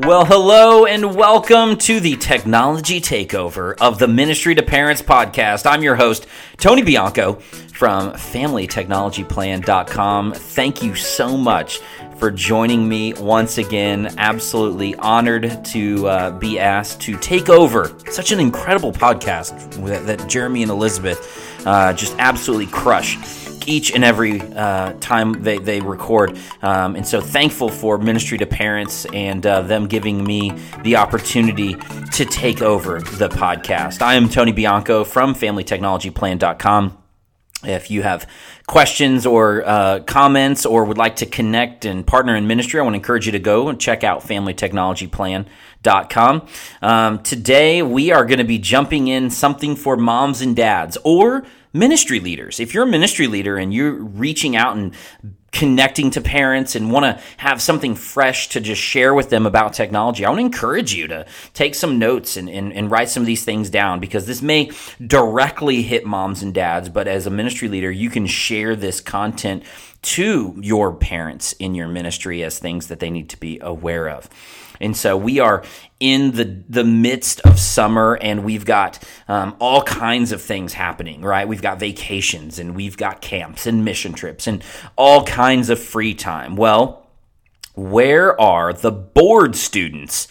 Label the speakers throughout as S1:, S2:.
S1: Well, hello and welcome to the technology takeover of the Ministry to Parents podcast. I'm your host, Tony Bianco from FamilyTechnologyPlan.com. Thank you so much for joining me once again. Absolutely honored to uh, be asked to take over such an incredible podcast that, Jeremy and Elizabeth uh, just absolutely crush each and every uh, time they, they record. Um, and so thankful for Ministry to Parents and uh, them giving me the opportunity to take over the podcast. I am Tony Bianco from FamilyTechnologyPlan.com. If you have questions or uh, comments or would like to connect and partner in ministry, I want to encourage you to go and check out familytechnologyplan.com. Um, today, we are going to be jumping in something for moms and dads or ministry leaders. If you're a ministry leader and you're reaching out and connecting to parents and want to have something fresh to just share with them about technology, I want to encourage you to take some notes and, and, and, write some of these things down because this may directly hit moms and dads, but as a ministry leader, you can share this content to your parents in your ministry as things that they need to be aware of. And so we are in the the midst of summer, and we've got um, all kinds of things happening. Right? We've got vacations, and we've got camps and mission trips, and all kinds of free time. Well, where are the bored students?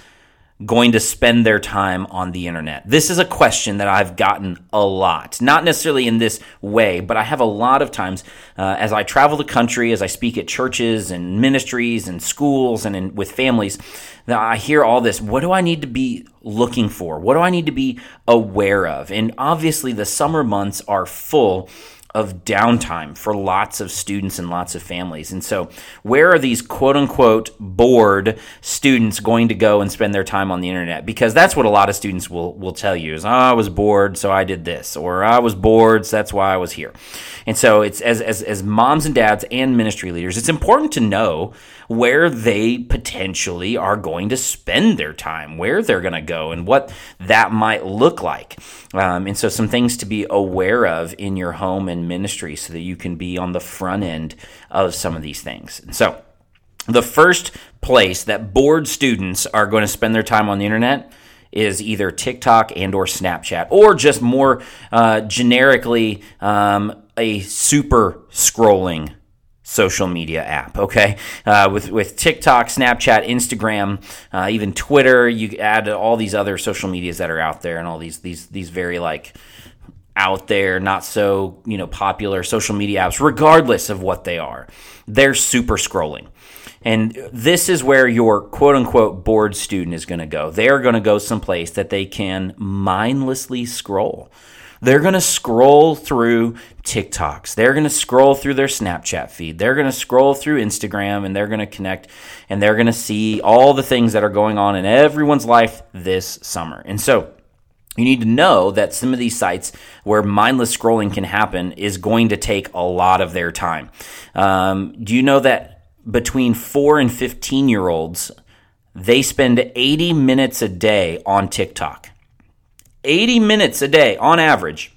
S1: Going to spend their time on the internet? This is a question that I've gotten a lot. Not necessarily in this way, but I have a lot of times uh, as I travel the country, as I speak at churches and ministries and schools and in, with families, that I hear all this. What do I need to be looking for? What do I need to be aware of? And obviously, the summer months are full of downtime for lots of students and lots of families. And so, where are these quote unquote bored students going to go and spend their time on the internet? Because that's what a lot of students will, will tell you is, oh, I was bored, so I did this, or ah, I was bored, so that's why I was here. And so, it's as, as, as moms and dads and ministry leaders, it's important to know where they potentially are going to spend their time, where they're going to go, and what that might look like. Um, and so, some things to be aware of in your home and ministry so that you can be on the front end of some of these things. And so, the first place that bored students are going to spend their time on the internet is either TikTok and or Snapchat, or just more uh, generically um, a super scrolling social media app. Okay, uh, with with TikTok, Snapchat, Instagram, uh, even Twitter. You add all these other social medias that are out there, and all these these these very like out there, not so you know popular social media apps. Regardless of what they are, they're super scrolling. And this is where your quote unquote bored student is going to go. They're going to go someplace that they can mindlessly scroll. They're going to scroll through TikToks. They're going to scroll through their Snapchat feed. They're going to scroll through Instagram and they're going to connect and they're going to see all the things that are going on in everyone's life this summer. And so, you need to know that some of these sites where mindless scrolling can happen is going to take a lot of their time. Um, do you know that between 4 and 15 year olds, they spend 80 minutes a day on TikTok? 80 minutes a day on average.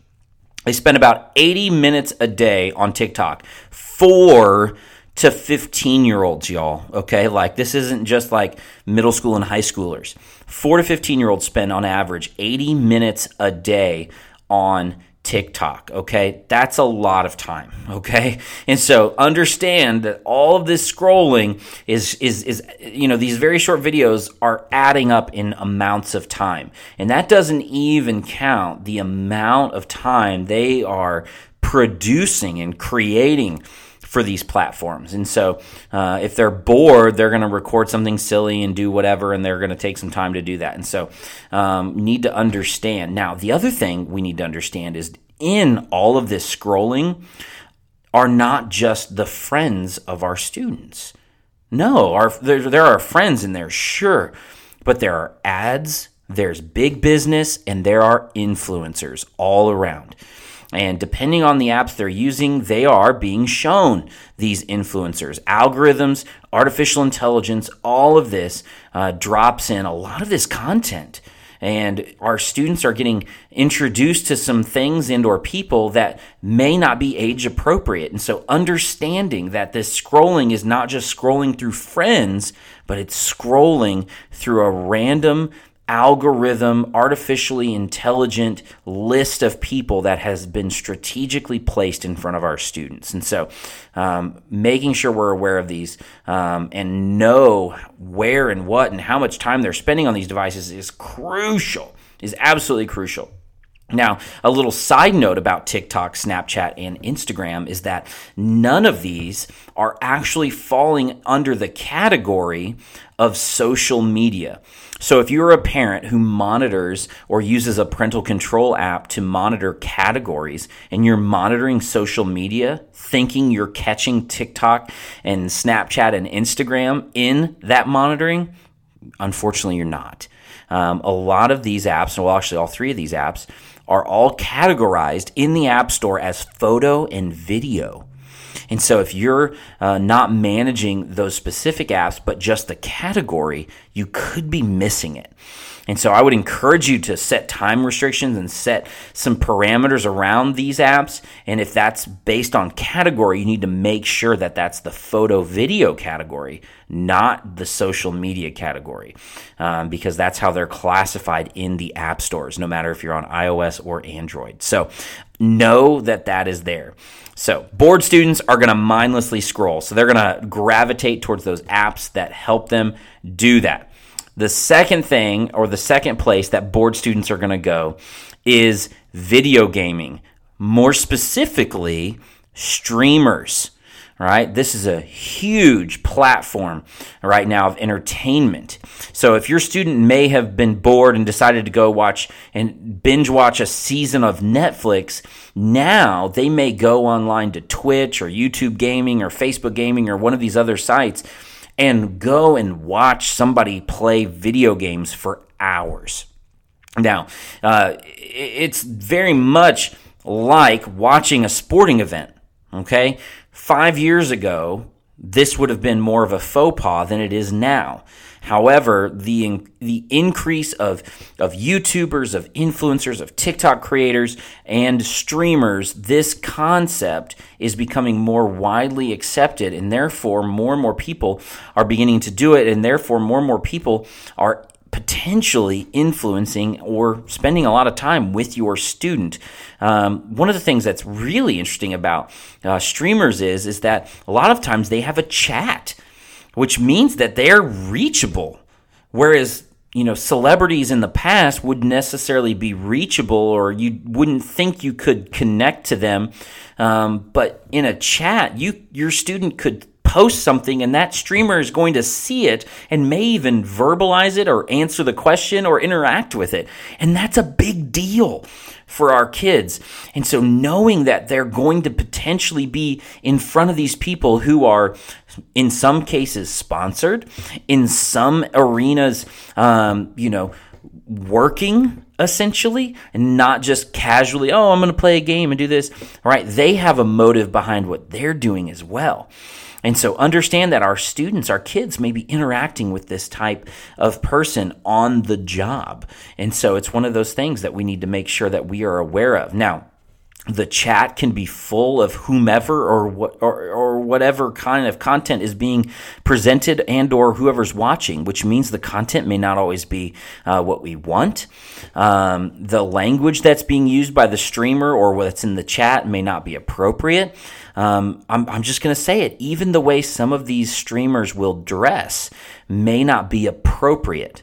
S1: They spend about 80 minutes a day on TikTok. Four to 15 year olds, y'all. Okay. Like this isn't just like middle school and high schoolers. Four to 15 year olds spend on average 80 minutes a day on TikTok. Okay. That's a lot of time. Okay. And so understand that all of this scrolling is, is, is, you know, these very short videos are adding up in amounts of time. And that doesn't even count the amount of time they are producing and creating for these platforms. And so, uh, if they're bored, they're going to record something silly and do whatever, and they're going to take some time to do that. And so, um, need to understand. Now, the other thing we need to understand is in all of this scrolling are not just the friends of our students. No, our, there, there are friends in there, sure, but there are ads, there's big business, and there are influencers all around. And depending on the apps they're using, they are being shown these influencers. Algorithms, artificial intelligence, all of this uh, drops in a lot of this content. And our students are getting introduced to some things and or people that may not be age appropriate. And so understanding that this scrolling is not just scrolling through friends but it's scrolling through a random algorithm, artificially intelligent list of people that has been strategically placed in front of our students. And so, um, making sure we're aware of these um, and know where and what and how much time they're spending on these devices is crucial, is absolutely crucial. Now, a little side note about TikTok, Snapchat, and Instagram is that none of these are actually falling under the category of social media. So if you're a parent who monitors or uses a parental control app to monitor categories and you're monitoring social media, thinking you're catching TikTok and Snapchat and Instagram in that monitoring, unfortunately, you're not. Um, a lot of these apps, well, actually, all three of these apps, are all categorized in the App Store as photo and video. And so if you're uh, not managing those specific apps, but just the category, you could be missing it. And so I would encourage you to set time restrictions and set some parameters around these apps. And if that's based on category, you need to make sure that that's the photo video category, not the social media category, um, because that's how they're classified in the app stores, no matter if you're on iOS or Android. So know that that is there. So, bored students are going to mindlessly scroll. So, they're going to gravitate towards those apps that help them do that. The second thing, or the second place that bored students are going to go, is video gaming. More specifically, streamers right? This is a huge platform right now of entertainment. So if your student may have been bored and decided to go watch and binge watch a season of Netflix, now they may go online to Twitch or YouTube Gaming or Facebook Gaming or one of these other sites and go and watch somebody play video games for hours. Now, uh, it's very much like watching a sporting event. Okay, Five years ago, this would have been more of a faux pas than it is now. However, the the increase of of YouTubers, of influencers, of TikTok creators and streamers, this concept is becoming more widely accepted and therefore more and more people are beginning to do it and therefore more and more people are potentially influencing or spending a lot of time with your student. Um, one of the things that's really interesting about uh, streamers is is that a lot of times they have a chat, which means that they're reachable, whereas you know celebrities in the past would necessarily be reachable or you wouldn't think you could connect to them. Um, but in a chat you your student could post something and that streamer is going to see it and may even verbalize it or answer the question or interact with it. And that's a big deal for our kids. And so knowing that they're going to potentially be in front of these people who are in some cases sponsored, in some arenas, um, you know, working essentially and not just casually, oh, I'm going to play a game and do this. Right. They have a motive behind what they're doing as well. And so understand that our students, our kids may be interacting with this type of person on the job. And so it's one of those things that we need to make sure that we are aware of. Now, the chat can be full of whomever or what or, or whatever kind of content is being presented and or whoever's watching which means the content may not always be uh, what we want. Um, the language that's being used by the streamer or what's in the chat may not be appropriate um, I'm, I'm just going to say it. Even the way some of these streamers will dress may not be appropriate.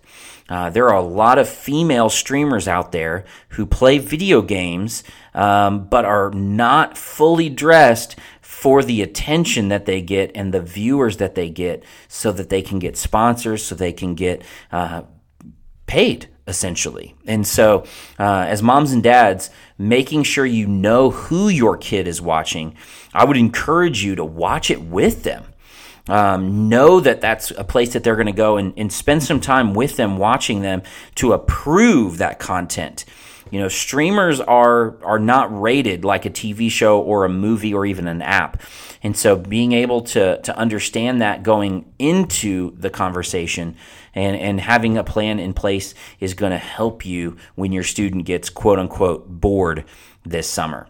S1: Uh, there are a lot of female streamers out there who play video games, um, but are not fully dressed for the attention that they get and the viewers that they get so that they can get sponsors, so they can get uh, paid essentially. And so, uh, as moms and dads, making sure you know who your kid is watching, I would encourage you to watch it with them. Um, know that that's a place that they're going to go and, and spend some time with them, watching them to approve that content. You know, streamers are are not rated like a TV show or a movie or even an app. And so being able to to understand that going into the conversation and, and having a plan in place is going to help you when your student gets quote unquote bored this summer.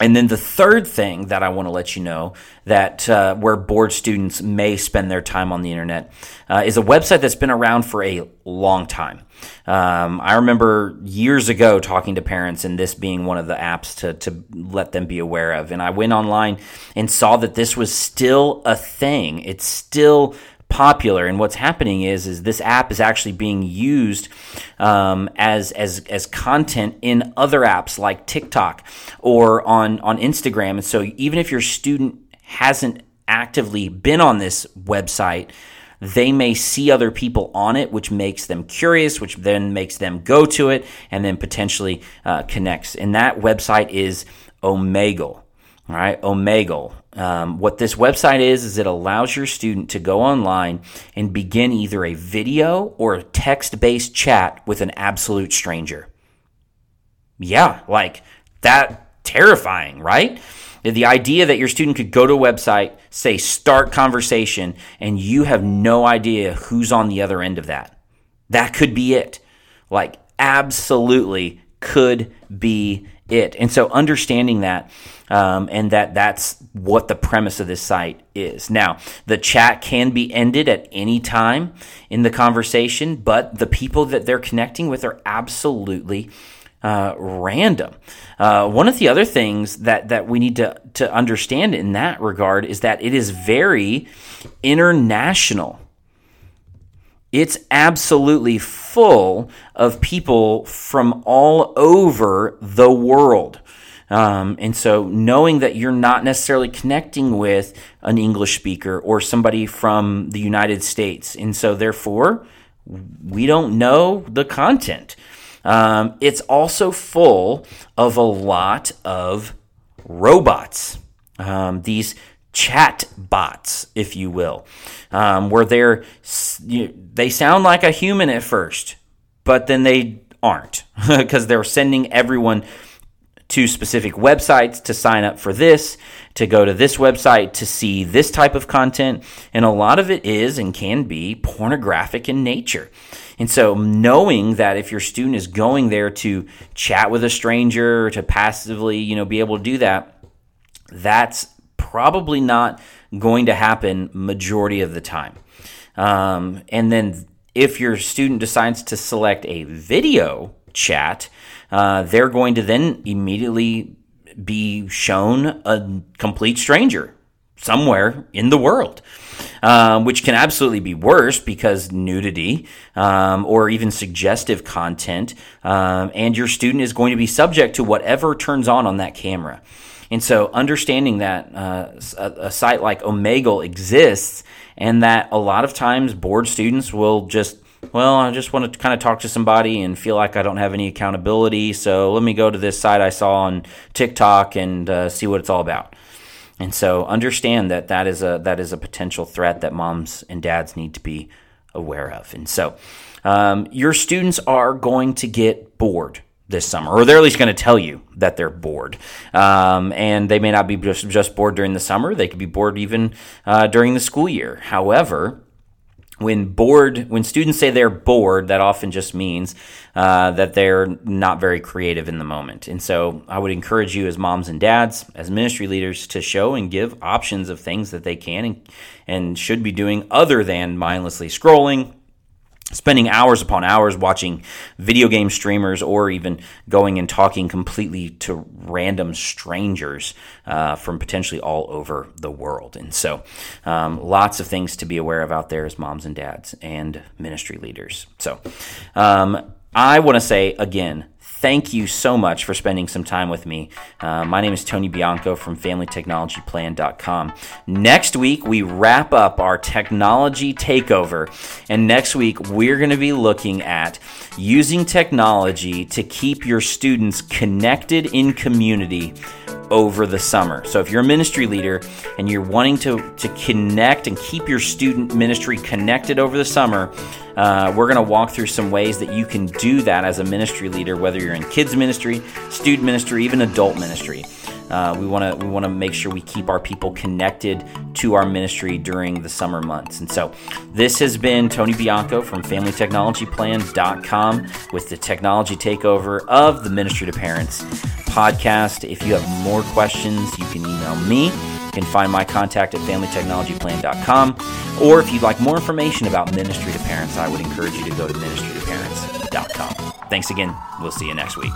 S1: And then the third thing that I want to let you know that uh, where bored students may spend their time on the internet uh, is a website that's been around for a long time. Um, I remember years ago talking to parents and this being one of the apps to, to let them be aware of. And I went online and saw that this was still a thing. It's still popular. And what's happening is is this app is actually being used um, as as as content in other apps like TikTok or on on Instagram. And so even if your student hasn't actively been on this website, they may see other people on it, which makes them curious, which then makes them go to it and then potentially uh, connects. And that website is Omegle. All right, Omegle. Um, what this website is, is it allows your student to go online and begin either a video or a text based chat with an absolute stranger. Yeah, like that terrifying, right? The idea that your student could go to a website, say start conversation, and you have no idea who's on the other end of that. That could be it. Like, absolutely could be it. And so understanding that um, and that that's what the premise of this site is. Now, the chat can be ended at any time in the conversation, but the people that they're connecting with are absolutely uh, random. Uh, one of the other things that, that we need to, to understand in that regard is that it is very international. It's absolutely full of people from all over the world. Um, and so knowing that you're not necessarily connecting with an English speaker or somebody from the United States. And so therefore, we don't know the content. Um, it's also full of a lot of robots. Um, these chat bots, if you will, um, where they're they sound like a human at first, but then they aren't because they're sending everyone to specific websites to sign up for this, to go to this website to see this type of content. And a lot of it is and can be pornographic in nature. And so knowing that if your student is going there to chat with a stranger, to passively, you know, be able to do that, that's probably not going to happen majority of the time. Um, and then if your student decides to select a video chat, uh, they're going to then immediately be shown a complete stranger somewhere in the world. Um, which can absolutely be worse because nudity um, or even suggestive content, um, and your student is going to be subject to whatever turns on on that camera. And so, understanding that uh, a, site like Omegle exists, and that a lot of times bored students will just, well, I just want to kind of talk to somebody and feel like I don't have any accountability. So let me go to this site I saw on TikTok and uh, see what it's all about. And so, understand that that is a that is a potential threat that moms and dads need to be aware of. And so, um, your students are going to get bored this summer, or they're at least going to tell you that they're bored. Um, and they may not be just, just bored during the summer, they could be bored even uh, during the school year. However, when bored, when students say they're bored, that often just means uh, that they're not very creative in the moment. And so I would encourage you, as moms and dads, as ministry leaders, to show and give options of things that they can and, and should be doing other than mindlessly scrolling, spending hours upon hours watching video game streamers or even going and talking completely to random strangers uh, from potentially all over the world. And so, um, lots of things to be aware of out there as moms and dads and ministry leaders. So, um, I want to say again, thank you so much for spending some time with me. Uh, my name is Tony Bianco from FamilyTechnologyPlan.com. Next week, we wrap up our technology takeover. And next week, we're going to be looking at using technology to keep your students connected in community over the summer. So if you're a ministry leader and you're wanting to, to connect and keep your student ministry connected over the summer, Uh, we're going to walk through some ways that you can do that as a ministry leader, whether you're in kids ministry, student ministry, even adult ministry. Uh, we want to we want to make sure we keep our people connected to our ministry during the summer months. And so, this has been Tony Bianco from FamilyTechnologyPlan.com with the technology takeover of the Ministry to Parents podcast. If you have more questions, you can email me. Can find my contact at FamilyTechnologyPlan.com. Or if you'd like more information about Ministry to Parents, I would encourage you to go to MinistryToParents.com. Thanks again. We'll see you next week.